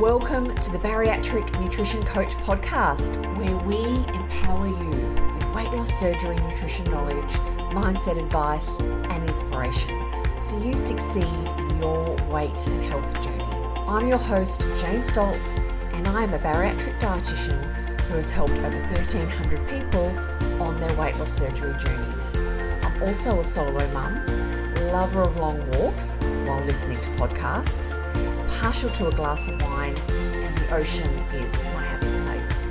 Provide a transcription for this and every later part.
Welcome to the Bariatric Nutrition Coach podcast, where we empower you with weight loss surgery, nutrition knowledge, mindset advice, and inspiration so you succeed in your weight and health journey. I'm your host, Jane Stoltz, and I am a bariatric dietitian who has helped over 1,300 people on their weight loss surgery journeys. I'm also a solo mum, lover of long walks while listening to podcasts, partial to a glass of wine, and the ocean is my happy place.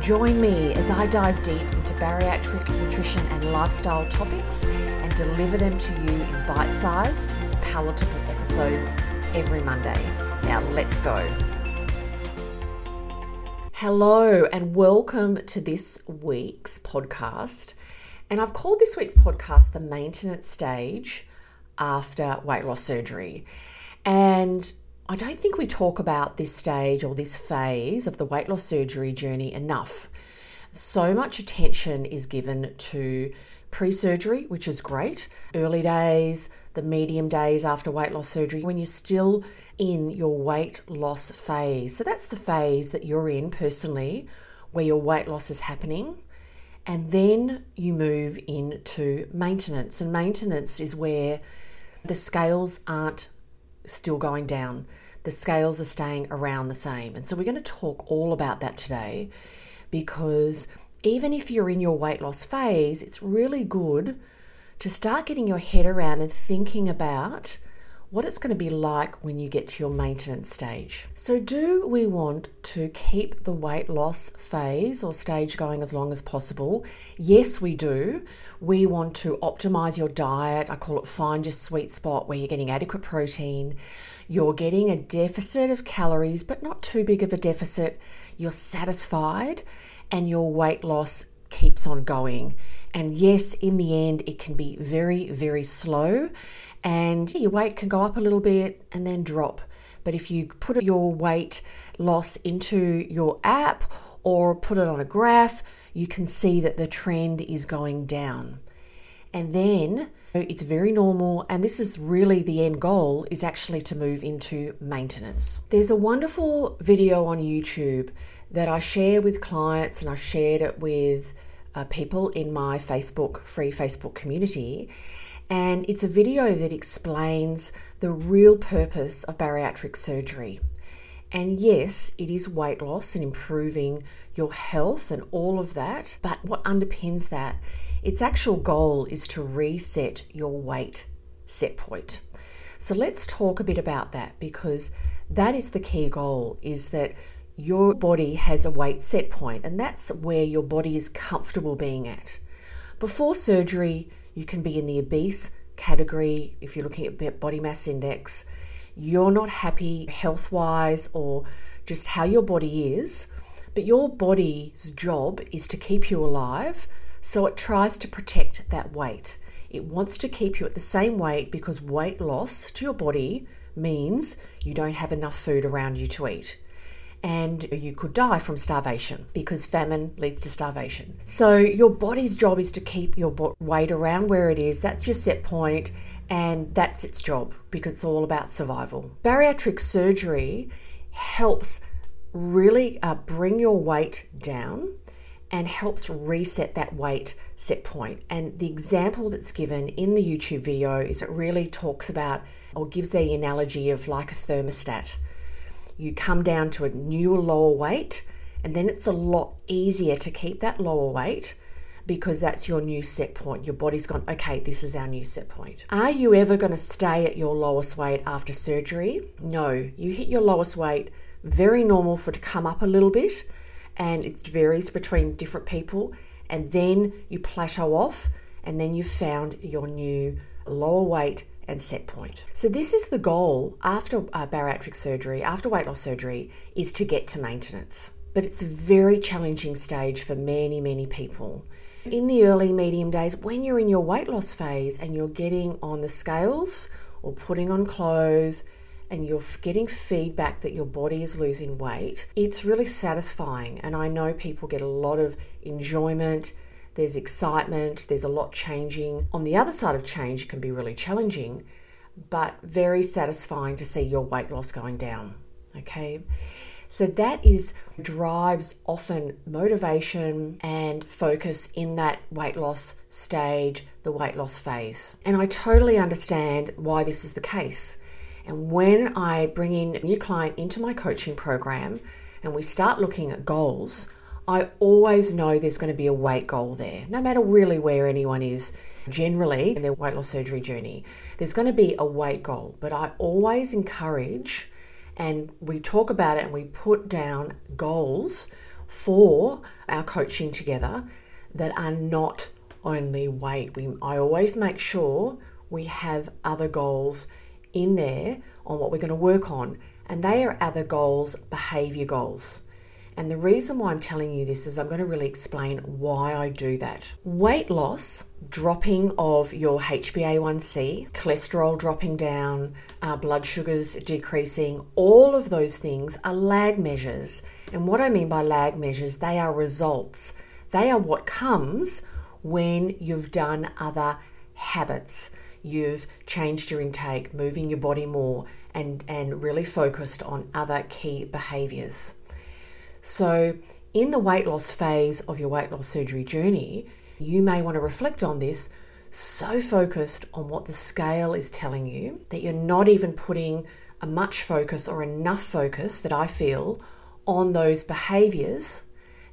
Join me as I dive deep into bariatric nutrition and lifestyle topics and deliver them to you in bite sized, palatable episodes every Monday. Now, let's go. Hello, and welcome to this week's podcast. And I've called this week's podcast the maintenance stage after weight loss surgery. And I don't think we talk about this stage or this phase of the weight loss surgery journey enough. So much attention is given to pre surgery, which is great, early days, the medium days after weight loss surgery, when you're still in your weight loss phase. So that's the phase that you're in personally, where your weight loss is happening. And then you move into maintenance. And maintenance is where the scales aren't still going down. The scales are staying around the same. And so we're going to talk all about that today because even if you're in your weight loss phase, it's really good to start getting your head around and thinking about what it's going to be like when you get to your maintenance stage. So, do we want to keep the weight loss phase or stage going as long as possible? Yes, we do. We want to optimize your diet. I call it find your sweet spot where you're getting adequate protein, you're getting a deficit of calories, but not too big of a deficit. You're satisfied, and your weight loss keeps on going. And yes, in the end, it can be very, very slow and your weight can go up a little bit and then drop. But if you put your weight loss into your app or put it on a graph, you can see that the trend is going down. And then it's very normal, and this is really the end goal is actually to move into maintenance. There's a wonderful video on YouTube that I share with clients, and I've shared it with uh, people in my Facebook, free Facebook community. And it's a video that explains the real purpose of bariatric surgery. And yes, it is weight loss and improving your health and all of that. But what underpins that, its actual goal is to reset your weight set point. So let's talk a bit about that because that is the key goal is that your body has a weight set point and that's where your body is comfortable being at. Before surgery, you can be in the obese category if you're looking at body mass index. You're not happy health wise or just how your body is, but your body's job is to keep you alive, so it tries to protect that weight. It wants to keep you at the same weight because weight loss to your body means you don't have enough food around you to eat and you could die from starvation because famine leads to starvation. So, your body's job is to keep your weight around where it is. That's your set point, and that's its job because it's all about survival. Bariatric surgery helps really uh, bring your weight down and helps reset that weight set point. And the example that's given in the YouTube video is it really talks about or gives the analogy of like a thermostat you come down to a new lower weight, and then it's a lot easier to keep that lower weight because that's your new set point. Your body's gone, okay, this is our new set point. Are you ever going to stay at your lowest weight after surgery? No, you hit your lowest weight, very normal for it to come up a little bit, and it varies between different people, and then you plateau off, and then you've found your new lower weight and set point. So this is the goal after uh, bariatric surgery, after weight loss surgery, is to get to maintenance. But it's a very challenging stage for many, many people. In the early medium days, when you're in your weight loss phase and you're getting on the scales or putting on clothes and you're getting feedback that your body is losing weight, it's really satisfying. And I know people get a lot of enjoyment there's excitement, there's a lot changing. On the other side of change, it can be really challenging, but very satisfying to see your weight loss going down. Okay. So that is drives often motivation and focus in that weight loss stage, the weight loss phase. And I totally understand why this is the case. And when I bring in a new client into my coaching program and we start looking at goals, I always know there's going to be a weight goal there, no matter really where anyone is generally in their weight loss surgery journey. There's going to be a weight goal, but I always encourage and we talk about it and we put down goals for our coaching together that are not only weight. We, I always make sure we have other goals in there on what we're going to work on, and they are other goals, behavior goals. And the reason why I'm telling you this is I'm going to really explain why I do that. Weight loss, dropping of your HbA1c, cholesterol dropping down, uh, blood sugars decreasing, all of those things are lag measures. And what I mean by lag measures, they are results. They are what comes when you've done other habits. You've changed your intake, moving your body more, and, and really focused on other key behaviors. So, in the weight loss phase of your weight loss surgery journey, you may want to reflect on this so focused on what the scale is telling you that you're not even putting a much focus or enough focus that I feel on those behaviors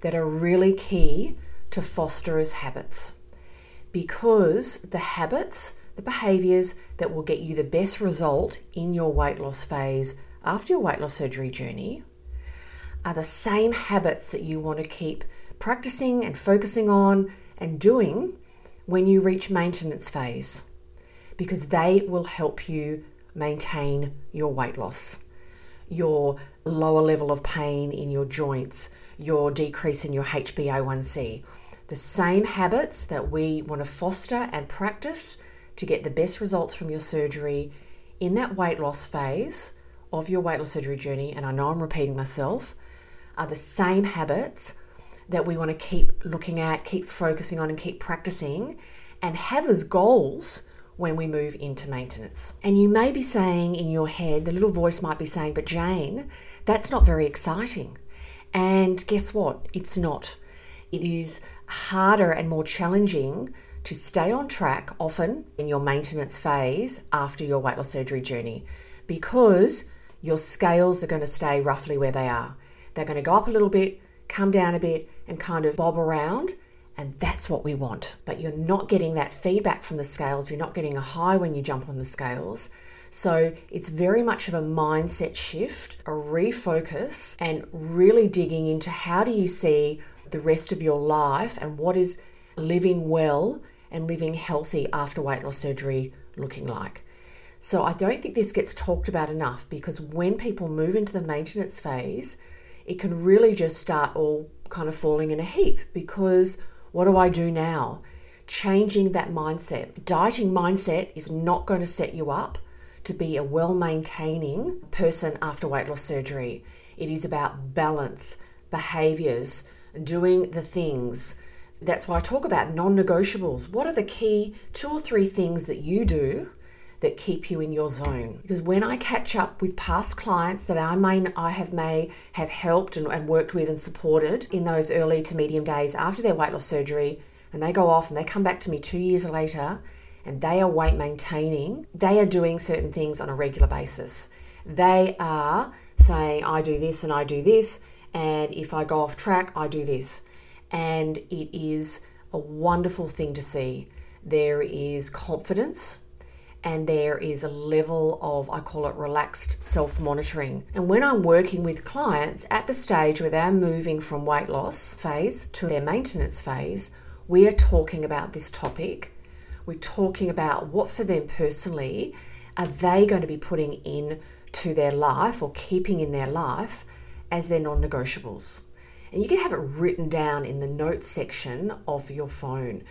that are really key to foster as habits. Because the habits, the behaviors that will get you the best result in your weight loss phase after your weight loss surgery journey are the same habits that you want to keep practicing and focusing on and doing when you reach maintenance phase because they will help you maintain your weight loss, your lower level of pain in your joints, your decrease in your HbA1c. The same habits that we want to foster and practice to get the best results from your surgery in that weight loss phase of your weight loss surgery journey. And I know I'm repeating myself, are the same habits that we want to keep looking at, keep focusing on, and keep practicing, and have as goals when we move into maintenance. And you may be saying in your head, the little voice might be saying, but Jane, that's not very exciting. And guess what? It's not. It is harder and more challenging to stay on track often in your maintenance phase after your weight loss surgery journey because your scales are going to stay roughly where they are. They're going to go up a little bit, come down a bit, and kind of bob around. And that's what we want. But you're not getting that feedback from the scales. You're not getting a high when you jump on the scales. So it's very much of a mindset shift, a refocus, and really digging into how do you see the rest of your life and what is living well and living healthy after weight loss surgery looking like. So I don't think this gets talked about enough because when people move into the maintenance phase, it can really just start all kind of falling in a heap because what do I do now? Changing that mindset. Dieting mindset is not going to set you up to be a well maintaining person after weight loss surgery. It is about balance, behaviors, doing the things. That's why I talk about non negotiables. What are the key two or three things that you do that keep you in your zone. Because when I catch up with past clients that I may I have may have helped and, and worked with and supported in those early to medium days after their weight loss surgery, and they go off and they come back to me two years later and they are weight maintaining, they are doing certain things on a regular basis. They are saying, I do this and I do this, and if I go off track, I do this. And it is a wonderful thing to see. There is confidence and there is a level of, I call it relaxed self monitoring. And when I'm working with clients at the stage where they're moving from weight loss phase to their maintenance phase, we are talking about this topic. We're talking about what for them personally are they going to be putting in to their life or keeping in their life as their non negotiables. And you can have it written down in the notes section of your phone.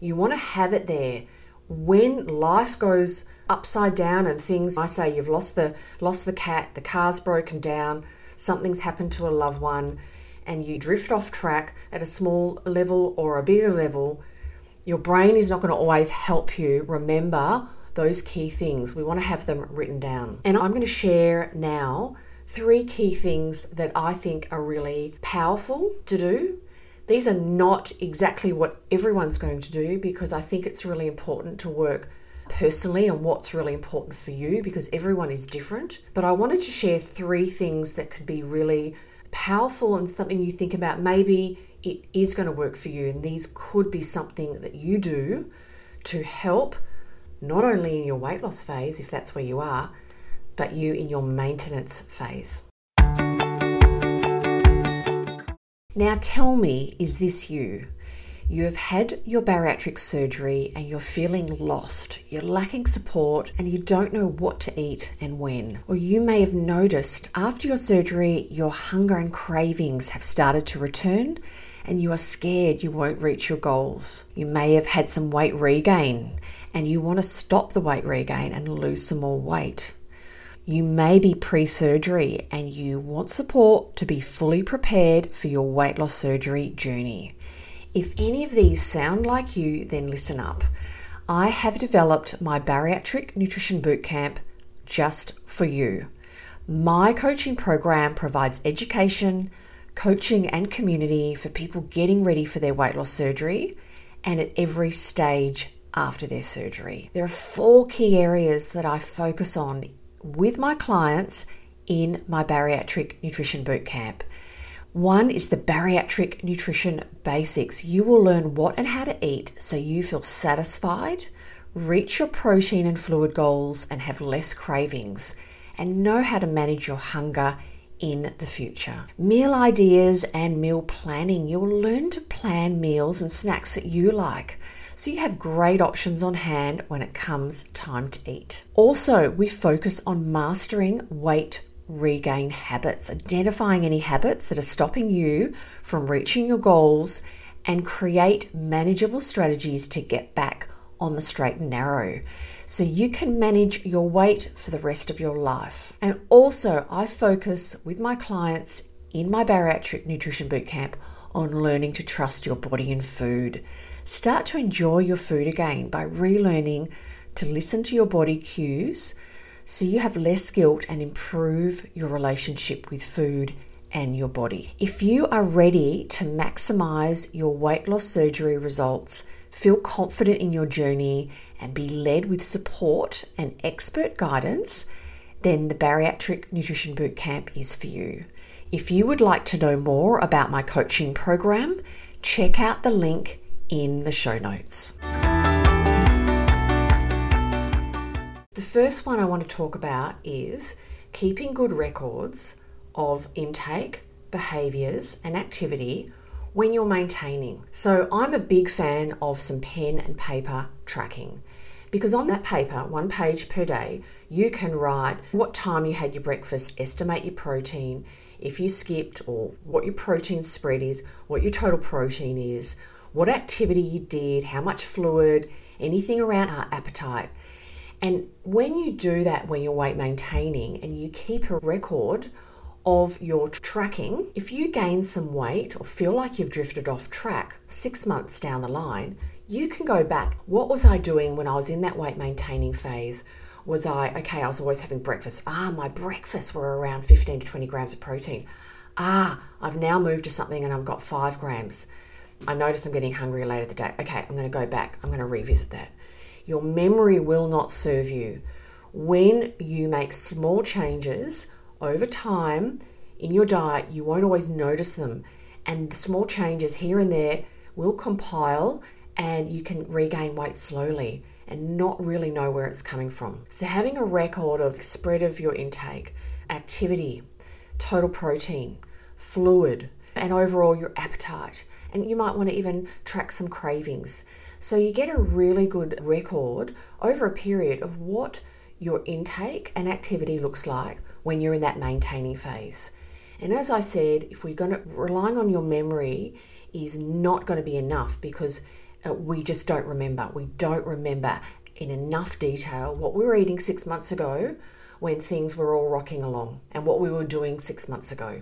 You want to have it there when life goes upside down and things I say you've lost the lost the cat, the car's broken down, something's happened to a loved one and you drift off track at a small level or a bigger level, your brain is not going to always help you remember those key things. We want to have them written down. And I'm going to share now three key things that I think are really powerful to do. These are not exactly what everyone's going to do because I think it's really important to work personally on what's really important for you because everyone is different. But I wanted to share three things that could be really powerful and something you think about. Maybe it is going to work for you, and these could be something that you do to help not only in your weight loss phase, if that's where you are, but you in your maintenance phase. Now, tell me, is this you? You have had your bariatric surgery and you're feeling lost, you're lacking support, and you don't know what to eat and when. Or you may have noticed after your surgery, your hunger and cravings have started to return and you are scared you won't reach your goals. You may have had some weight regain and you want to stop the weight regain and lose some more weight. You may be pre surgery and you want support to be fully prepared for your weight loss surgery journey. If any of these sound like you, then listen up. I have developed my bariatric nutrition bootcamp just for you. My coaching program provides education, coaching, and community for people getting ready for their weight loss surgery and at every stage after their surgery. There are four key areas that I focus on with my clients in my bariatric nutrition bootcamp. One is the bariatric nutrition basics. You will learn what and how to eat so you feel satisfied, reach your protein and fluid goals, and have less cravings, and know how to manage your hunger in the future. Meal ideas and meal planning. You'll learn to plan meals and snacks that you like so you have great options on hand when it comes time to eat. Also, we focus on mastering weight regain habits, identifying any habits that are stopping you from reaching your goals, and create manageable strategies to get back on the straight and narrow so you can manage your weight for the rest of your life. And also, I focus with my clients in my bariatric nutrition bootcamp on learning to trust your body and food. Start to enjoy your food again by relearning to listen to your body cues so you have less guilt and improve your relationship with food and your body. If you are ready to maximize your weight loss surgery results, feel confident in your journey, and be led with support and expert guidance, then the Bariatric Nutrition Bootcamp is for you. If you would like to know more about my coaching program, check out the link in the show notes. The first one I want to talk about is keeping good records of intake, behaviours, and activity when you're maintaining. So, I'm a big fan of some pen and paper tracking because on that paper, one page per day, you can write what time you had your breakfast, estimate your protein, if you skipped, or what your protein spread is, what your total protein is, what activity you did, how much fluid, anything around our appetite. And when you do that when you're weight maintaining and you keep a record of your tracking, if you gain some weight or feel like you've drifted off track six months down the line, you can go back. What was I doing when I was in that weight maintaining phase? Was I, okay, I was always having breakfast. Ah, my breakfasts were around 15 to 20 grams of protein. Ah, I've now moved to something and I've got five grams. I notice I'm getting hungry later the day. Okay, I'm going to go back. I'm going to revisit that. Your memory will not serve you. When you make small changes over time in your diet, you won't always notice them. And the small changes here and there will compile and you can regain weight slowly and not really know where it's coming from. So, having a record of spread of your intake, activity, total protein, fluid, and overall your appetite. And you might want to even track some cravings. So you get a really good record over a period of what your intake and activity looks like when you're in that maintaining phase. And as I said, if we're going to relying on your memory is not going to be enough because uh, we just don't remember. We don't remember in enough detail what we were eating 6 months ago when things were all rocking along and what we were doing 6 months ago.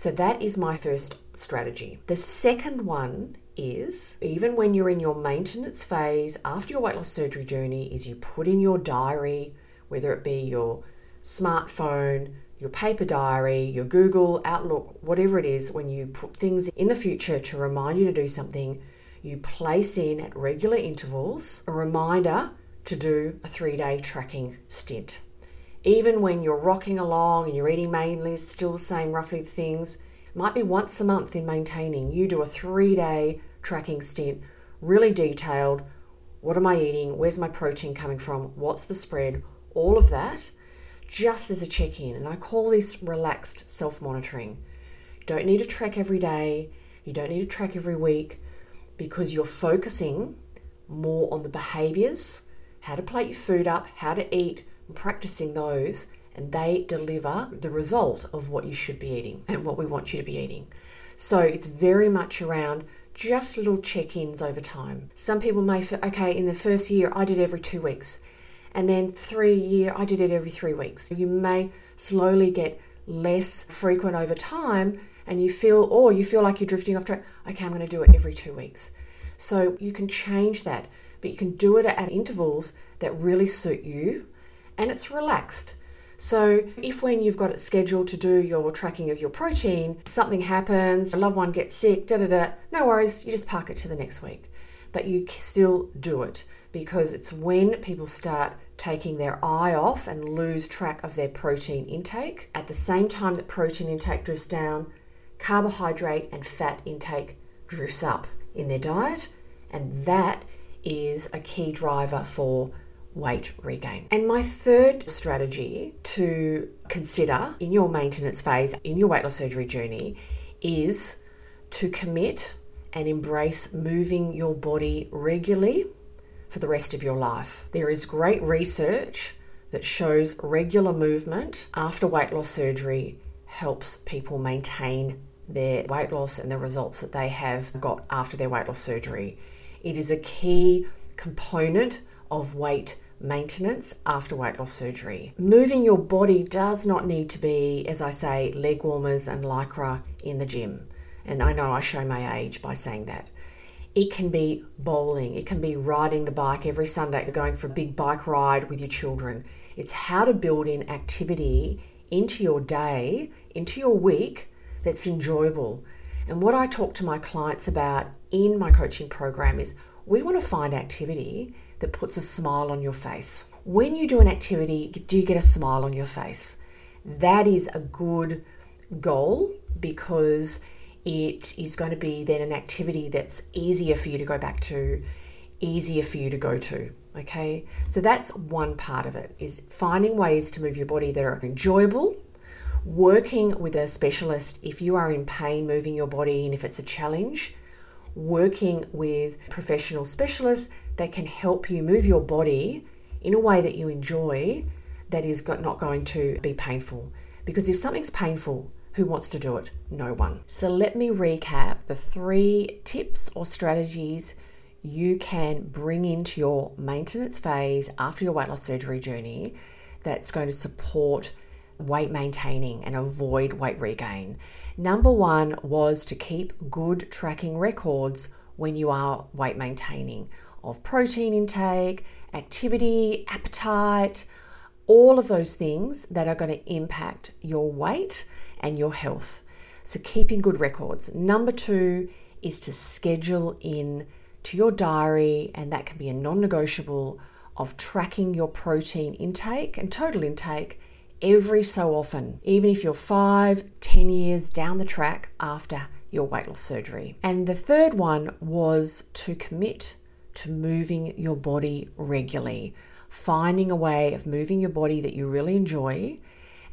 So that is my first strategy. The second one is even when you're in your maintenance phase after your weight loss surgery journey is you put in your diary whether it be your smartphone, your paper diary, your Google, Outlook, whatever it is, when you put things in the future to remind you to do something, you place in at regular intervals a reminder to do a three day tracking stint. Even when you're rocking along and you're eating mainly still the same roughly things, might be once a month in maintaining. You do a three day tracking stint, really detailed. What am I eating? Where's my protein coming from? What's the spread? All of that just as a check in. And I call this relaxed self monitoring. You don't need to track every day, you don't need to track every week because you're focusing more on the behaviors, how to plate your food up, how to eat, practicing those. And they deliver the result of what you should be eating and what we want you to be eating. So it's very much around just little check ins over time. Some people may feel, okay, in the first year, I did every two weeks and then three year I did it every three weeks. You may slowly get less frequent over time and you feel or you feel like you're drifting off track. Okay, I'm going to do it every two weeks. So you can change that, but you can do it at intervals that really suit you and it's relaxed. So, if when you've got it scheduled to do your tracking of your protein, something happens, a loved one gets sick, da da da, no worries, you just park it to the next week. But you still do it because it's when people start taking their eye off and lose track of their protein intake. At the same time that protein intake drifts down, carbohydrate and fat intake drifts up in their diet, and that is a key driver for weight regain. And my third strategy to consider in your maintenance phase, in your weight loss surgery journey, is to commit and embrace moving your body regularly for the rest of your life. There is great research that shows regular movement after weight loss surgery helps people maintain their weight loss and the results that they have got after their weight loss surgery. It is a key component of weight maintenance after weight loss surgery. Moving your body does not need to be, as I say, leg warmers and lycra in the gym. And I know I show my age by saying that. It can be bowling, it can be riding the bike every Sunday, going for a big bike ride with your children. It's how to build in activity into your day, into your week that's enjoyable. And what I talk to my clients about in my coaching program is we want to find activity that puts a smile on your face. When you do an activity, do you get a smile on your face? That is a good goal because it is going to be then an activity that's easier for you to go back to, easier for you to go to. Okay, so that's one part of it is finding ways to move your body that are enjoyable, working with a specialist if you are in pain moving your body and if it's a challenge, working with professional specialists that can help you move your body in a way that you enjoy that is not going to be painful. Because if something's painful, who wants to do it? No one. So let me recap the three tips or strategies you can bring into your maintenance phase after your weight loss surgery journey that's going to support weight maintaining and avoid weight regain. Number one was to keep good tracking records when you are weight maintaining of protein intake, activity, appetite, all of those things that are going to impact your weight and your health. So, keeping good records. Number two is to schedule in to your diary, and that can be a non negotiable of tracking your protein intake and total intake every so often, even if you're five, ten years down the track after your weight loss surgery. And the third one was to commit to moving your body regularly, finding a way of moving your body that you really enjoy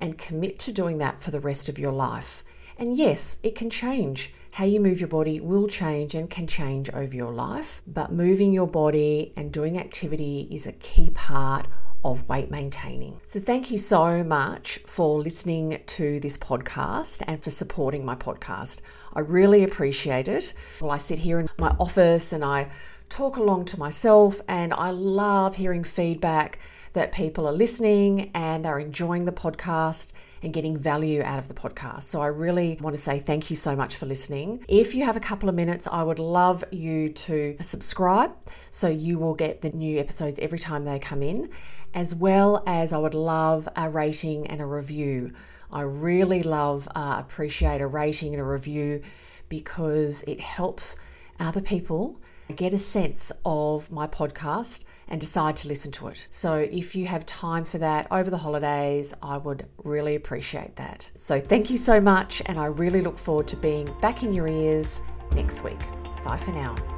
and commit to doing that for the rest of your life. And yes, it can change. How you move your body will change and can change over your life, but moving your body and doing activity is a key part of weight maintaining. So, thank you so much for listening to this podcast and for supporting my podcast. I really appreciate it. Well, I sit here in my office and I talk along to myself, and I love hearing feedback that people are listening and they're enjoying the podcast and getting value out of the podcast. So I really want to say thank you so much for listening. If you have a couple of minutes, I would love you to subscribe so you will get the new episodes every time they come in, as well as I would love a rating and a review I really love, uh, appreciate a rating and a review because it helps other people get a sense of my podcast and decide to listen to it. So if you have time for that over the holidays, I would really appreciate that. So thank you so much, and I really look forward to being back in your ears next week. Bye for now.